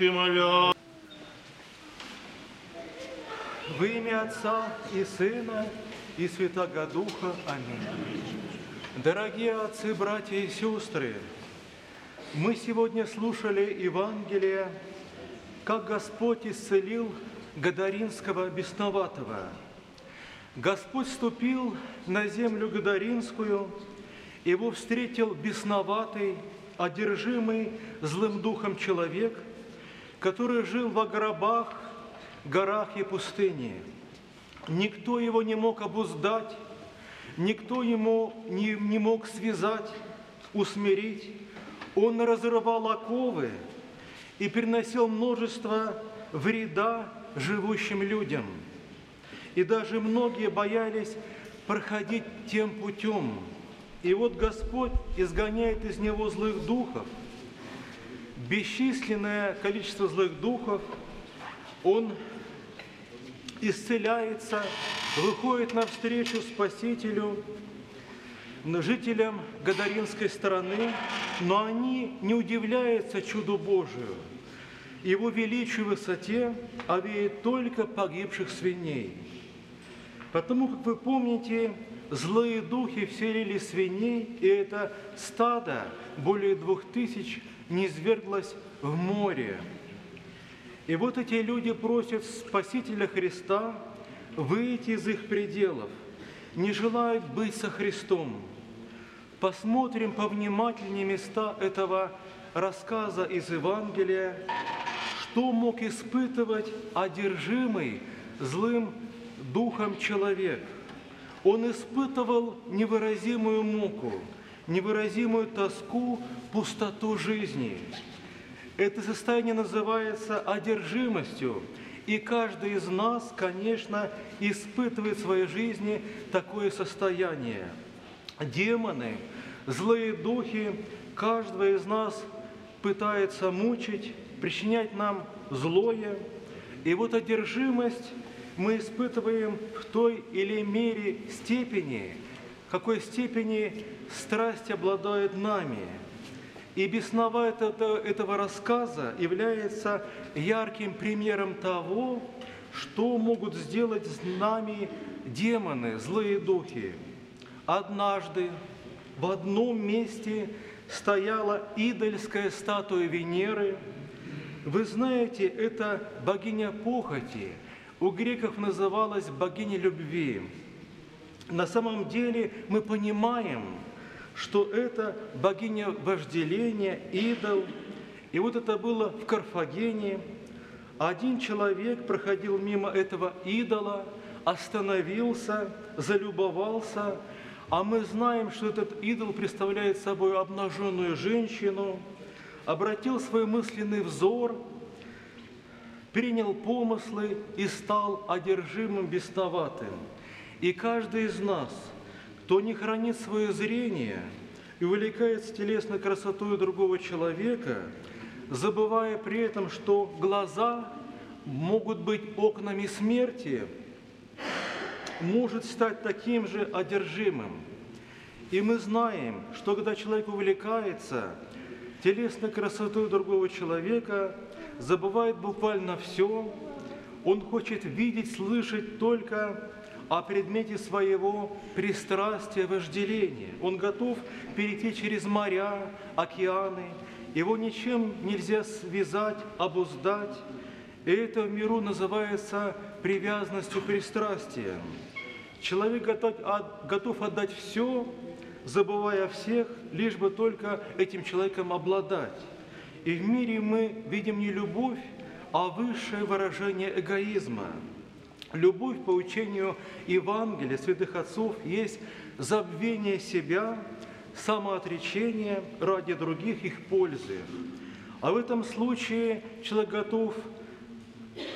грехи моля. Во имя Отца и Сына и Святого Духа. Аминь. Дорогие отцы, братья и сестры, мы сегодня слушали Евангелие, как Господь исцелил Гадаринского бесноватого. Господь ступил на землю Гадаринскую, его встретил бесноватый, одержимый злым духом человек, который жил во гробах, горах и пустыне. Никто его не мог обуздать, никто ему не, не мог связать, усмирить. Он разрывал оковы и приносил множество вреда живущим людям. И даже многие боялись проходить тем путем. И вот Господь изгоняет из него злых духов. Бесчисленное количество злых духов Он исцеляется, выходит навстречу Спасителю, жителям Гадаринской стороны, но они не удивляются чуду Божию, Его величию высоте, а только погибших свиней. Потому как вы помните, злые духи вселили свиней, и это стадо, более двух тысяч, низверглось в море. И вот эти люди просят Спасителя Христа выйти из их пределов, не желают быть со Христом. Посмотрим повнимательнее места этого рассказа из Евангелия, что мог испытывать одержимый злым духом человек. Он испытывал невыразимую муку, невыразимую тоску, пустоту жизни – это состояние называется одержимостью, и каждый из нас, конечно, испытывает в своей жизни такое состояние. Демоны, злые духи каждого из нас пытается мучить, причинять нам злое. И вот одержимость мы испытываем в той или мере степени, какой степени страсть обладает нами – и беснова этого, этого рассказа является ярким примером того, что могут сделать с нами демоны, злые духи. Однажды в одном месте стояла идольская статуя Венеры. Вы знаете, это богиня похоти. У греков называлась богиня любви. На самом деле мы понимаем, что это богиня вожделения, идол. И вот это было в Карфагене. Один человек проходил мимо этого идола, остановился, залюбовался, а мы знаем, что этот идол представляет собой обнаженную женщину, обратил свой мысленный взор, принял помыслы и стал одержимым бесноватым. И каждый из нас – кто не хранит свое зрение и увлекается телесной красотой другого человека, забывая при этом, что глаза могут быть окнами смерти, может стать таким же одержимым. И мы знаем, что когда человек увлекается телесной красотой другого человека, забывает буквально все, он хочет видеть, слышать только о предмете своего пристрастия, вожделения. Он готов перейти через моря, океаны. Его ничем нельзя связать, обуздать. И это в миру называется привязанностью пристрастия. Человек готов отдать все, забывая всех, лишь бы только этим человеком обладать. И в мире мы видим не любовь, а высшее выражение эгоизма – Любовь по учению Евангелия, святых отцов, есть забвение себя, самоотречение ради других их пользы. А в этом случае человек готов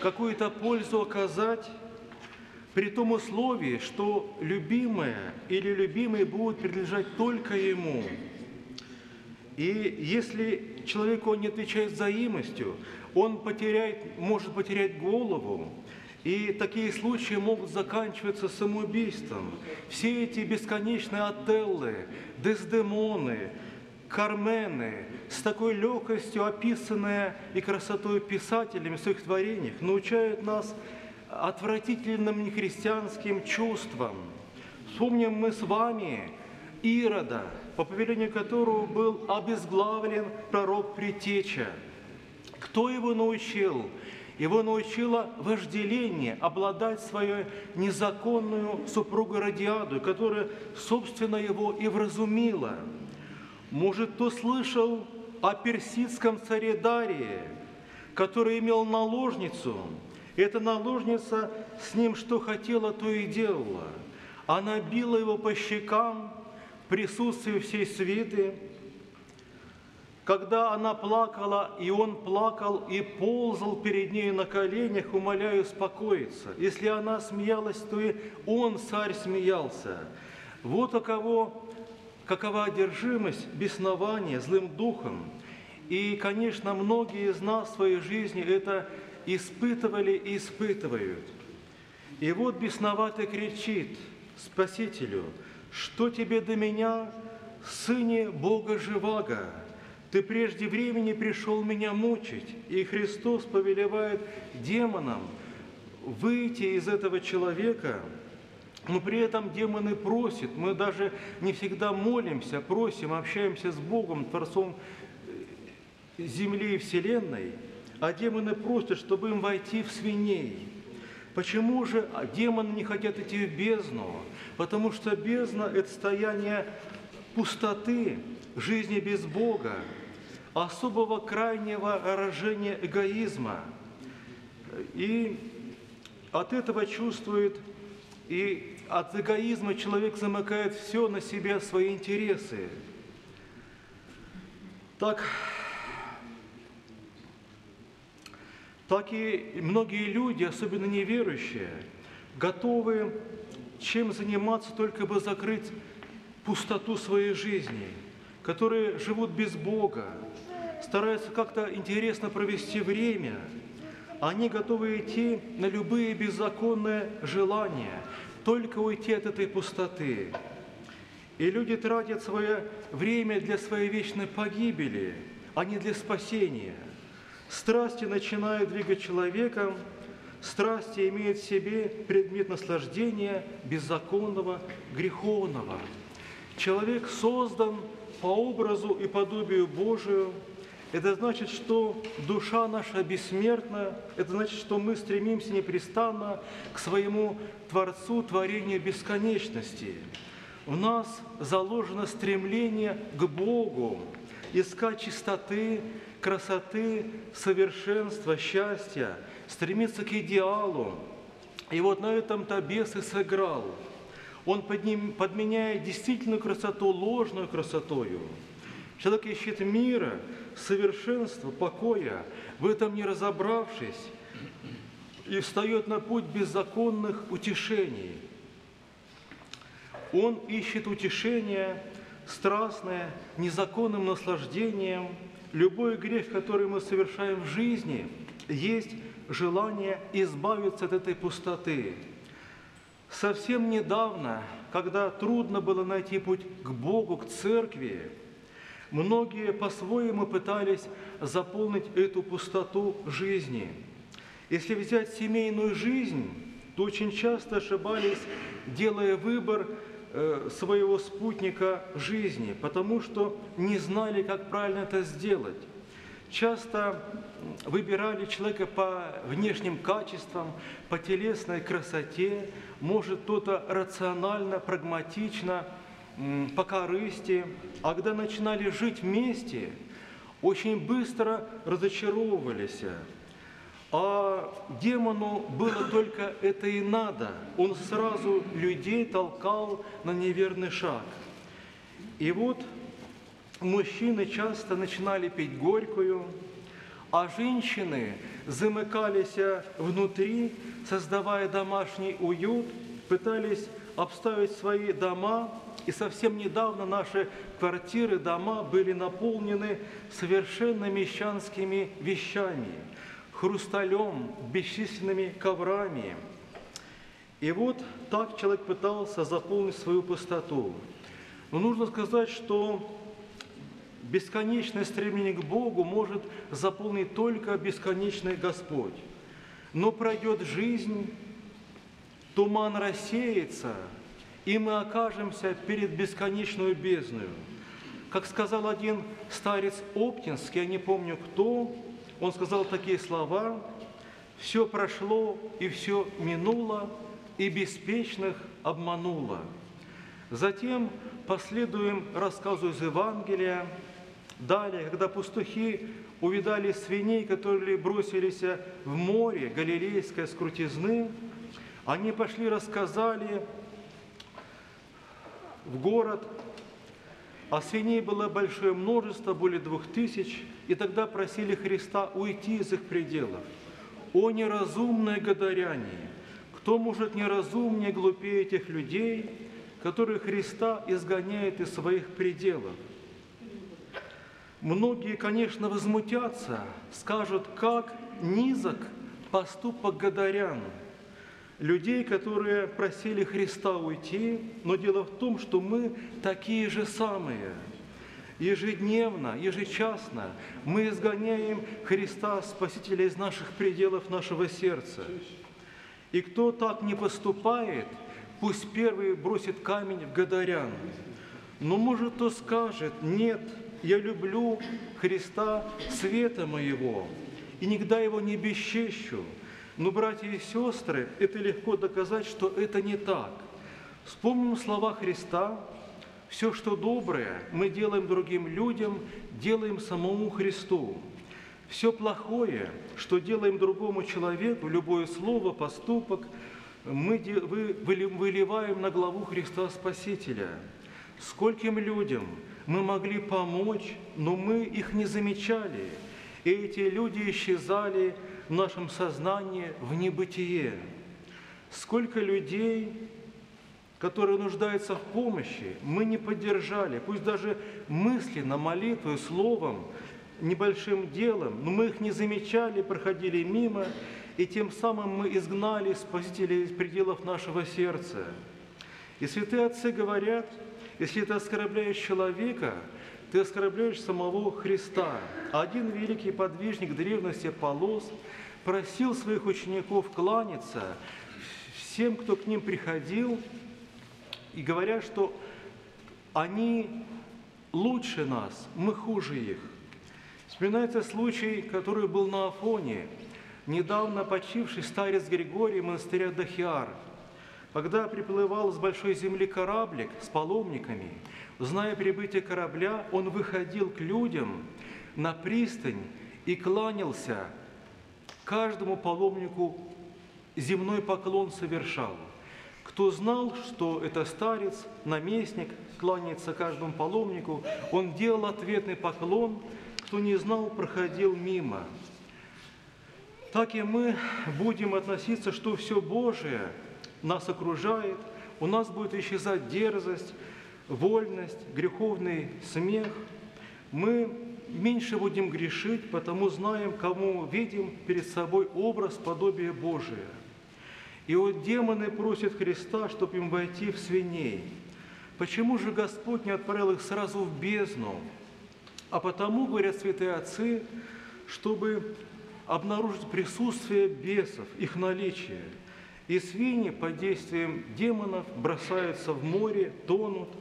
какую-то пользу оказать при том условии, что любимое или любимый будет принадлежать только ему. И если человеку не отвечает взаимностью, он потеряет, может потерять голову, и такие случаи могут заканчиваться самоубийством. Все эти бесконечные отеллы, дездемоны, Кармены, с такой легкостью описанные и красотой писателями в своих творениях, научают нас отвратительным нехристианским чувствам. Вспомним мы с вами Ирода, по повелению которого был обезглавлен пророк Притеча. Кто его научил? Его научило вожделение обладать своей незаконную супругой Радиаду, которая, собственно, его и вразумила. Может, кто слышал о персидском царе Дарии, который имел наложницу. Эта наложница с ним что хотела, то и делала. Она била его по щекам в присутствии всей свиты, когда она плакала, и он плакал, и ползал перед ней на коленях, умоляя успокоиться. Если она смеялась, то и он, царь, смеялся. Вот у кого, какова одержимость, беснование злым духом. И, конечно, многие из нас в своей жизни это испытывали и испытывают. И вот бесноватый кричит Спасителю, что тебе до меня, Сыне Бога Живаго? Ты прежде времени пришел меня мучить, и Христос повелевает демонам выйти из этого человека, но при этом демоны просят, мы даже не всегда молимся, просим, общаемся с Богом, Творцом земли и вселенной, а демоны просят, чтобы им войти в свиней. Почему же демоны не хотят идти в бездну? Потому что бездна – это состояние пустоты, жизни без Бога, особого крайнего рожения эгоизма. И от этого чувствует, и от эгоизма человек замыкает все на себя, свои интересы. Так, так и многие люди, особенно неверующие, готовы чем заниматься, только бы закрыть пустоту своей жизни, которые живут без Бога, стараются как-то интересно провести время, они готовы идти на любые беззаконные желания, только уйти от этой пустоты. И люди тратят свое время для своей вечной погибели, а не для спасения. Страсти начинают двигать человеком, страсти имеют в себе предмет наслаждения беззаконного, греховного. Человек создан по образу и подобию Божию – это значит, что душа наша бессмертна, это значит, что мы стремимся непрестанно к своему Творцу, творению бесконечности. В нас заложено стремление к Богу, искать чистоты, красоты, совершенства, счастья, стремиться к идеалу. И вот на этом-то бес и сыграл. Он подменяет действительную красоту ложную красотою. Человек ищет мира, совершенства, покоя, в этом не разобравшись, и встает на путь беззаконных утешений. Он ищет утешение страстное, незаконным наслаждением. Любой грех, который мы совершаем в жизни, есть желание избавиться от этой пустоты. Совсем недавно, когда трудно было найти путь к Богу, к церкви, Многие по-своему пытались заполнить эту пустоту жизни. Если взять семейную жизнь, то очень часто ошибались, делая выбор своего спутника жизни, потому что не знали, как правильно это сделать. Часто выбирали человека по внешним качествам, по телесной красоте, может кто-то рационально, прагматично – по корысти, а когда начинали жить вместе, очень быстро разочаровывались. А демону было только это и надо. Он сразу людей толкал на неверный шаг. И вот мужчины часто начинали пить горькую, а женщины замыкались внутри, создавая домашний уют, пытались обставить свои дома и совсем недавно наши квартиры, дома были наполнены совершенно мещанскими вещами, хрусталем, бесчисленными коврами. И вот так человек пытался заполнить свою пустоту. Но нужно сказать, что бесконечное стремление к Богу может заполнить только бесконечный Господь. Но пройдет жизнь, туман рассеется, и мы окажемся перед бесконечной бездной. Как сказал один старец Оптинский, я не помню кто, он сказал такие слова, «Все прошло и все минуло, и беспечных обмануло». Затем последуем рассказу из Евангелия. Далее, когда пастухи увидали свиней, которые бросились в море Галилейской с крутизны, они пошли, рассказали в город, а свиней было большое множество, более двух тысяч, и тогда просили Христа уйти из их пределов. О неразумное гадаряне! Кто может неразумнее, глупее этих людей, которые Христа изгоняет из своих пределов? Многие, конечно, возмутятся, скажут, как низок поступок гадарян – людей, которые просили Христа уйти, но дело в том, что мы такие же самые. Ежедневно, ежечасно мы изгоняем Христа, Спасителя, из наших пределов нашего сердца. И кто так не поступает, пусть первый бросит камень в Гадарян. Но может кто скажет, нет, я люблю Христа, света моего, и никогда его не бесчещу, но, братья и сестры, это легко доказать, что это не так. Вспомним слова Христа. Все, что доброе, мы делаем другим людям, делаем самому Христу. Все плохое, что делаем другому человеку, любое слово, поступок, мы выливаем на главу Христа Спасителя. Скольким людям мы могли помочь, но мы их не замечали. И эти люди исчезали, в нашем сознании в небытие. Сколько людей, которые нуждаются в помощи, мы не поддержали, пусть даже мысленно, молитвой, словом, небольшим делом, но мы их не замечали, проходили мимо, и тем самым мы изгнали Спасителя из пределов нашего сердца. И святые отцы говорят, если ты оскорбляешь человека, ты оскорбляешь самого Христа. Один великий подвижник древности Полос просил своих учеников кланяться всем, кто к ним приходил, и говоря, что они лучше нас, мы хуже их. Вспоминается случай, который был на Афоне, недавно почивший старец Григорий монастыря Дахиар, когда приплывал с большой земли кораблик с паломниками – Зная прибытие корабля, он выходил к людям на пристань и кланялся. Каждому паломнику земной поклон совершал. Кто знал, что это старец, наместник, кланяется каждому паломнику, он делал ответный поклон, кто не знал, проходил мимо. Так и мы будем относиться, что все Божие нас окружает, у нас будет исчезать дерзость, вольность, греховный смех, мы меньше будем грешить, потому знаем, кому видим перед собой образ, подобие Божие. И вот демоны просят Христа, чтобы им войти в свиней. Почему же Господь не отправил их сразу в бездну? А потому, говорят святые отцы, чтобы обнаружить присутствие бесов, их наличие. И свиньи под действием демонов бросаются в море, тонут –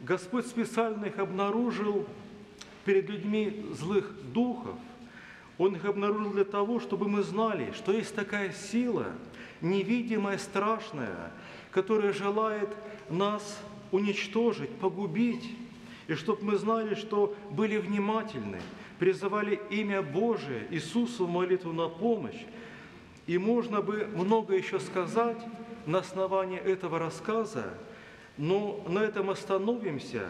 Господь специально их обнаружил перед людьми злых духов. Он их обнаружил для того, чтобы мы знали, что есть такая сила, невидимая, страшная, которая желает нас уничтожить, погубить, и чтобы мы знали, что были внимательны, призывали имя Божие, Иисусу в молитву на помощь. И можно бы много еще сказать на основании этого рассказа, но на этом остановимся,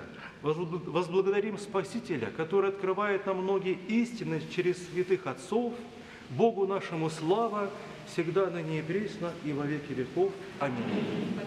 возблагодарим Спасителя, который открывает нам многие истины через святых отцов. Богу нашему слава, всегда на ней пресно и во веки веков. Аминь.